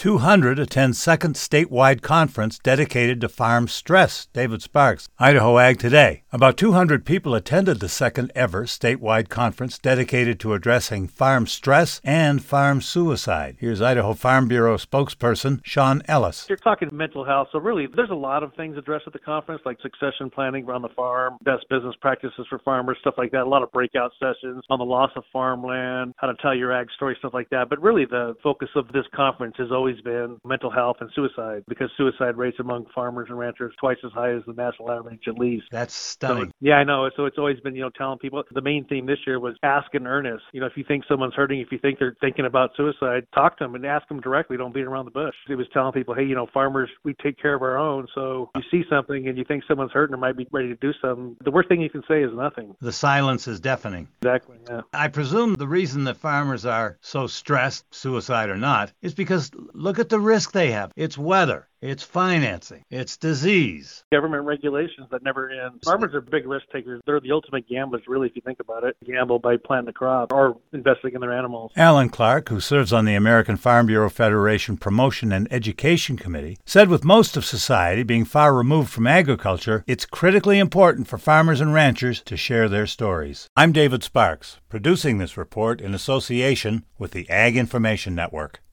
200 attend second statewide conference dedicated to farm stress. David Sparks, Idaho Ag Today. About 200 people attended the second ever statewide conference dedicated to addressing farm stress and farm suicide. Here's Idaho Farm Bureau spokesperson Sean Ellis. You're talking mental health, so really there's a lot of things addressed at the conference, like succession planning around the farm, best business practices for farmers, stuff like that. A lot of breakout sessions on the loss of farmland, how to tell your ag story, stuff like that. But really, the focus of this conference has always been mental health and suicide because suicide rates among farmers and ranchers twice as high as the national average at least. That's stunning. So, yeah, I know. So it's always been, you know, telling people the main theme this year was ask in earnest. You know, if you think someone's hurting, if you think they're thinking about suicide, talk to them and ask them directly. Don't beat around the bush. It was telling people, hey, you know, farmers, we take care of our own. So you see something and you think someone's hurting or might be ready to do something, the worst thing you can say is nothing. The silence is deafening. Exactly. Yeah. I presume the reason that farmers are so stressed, suicide or not, is because look at the risk they have. It's weather, it's financing, it's disease. Government regulations that never end. Farmers are big risk takers. They're the ultimate gamblers, really, if you think about it. Gamble by planting a crop or investing in their animals. Alan Clark, who serves on the American Farm Bureau Federation Promotion and Education Committee, said with most of society being far removed from agriculture, it's critically important for farmers and ranchers to share their stories. I'm David Sparks, producing this report in association with the Ag Information Network.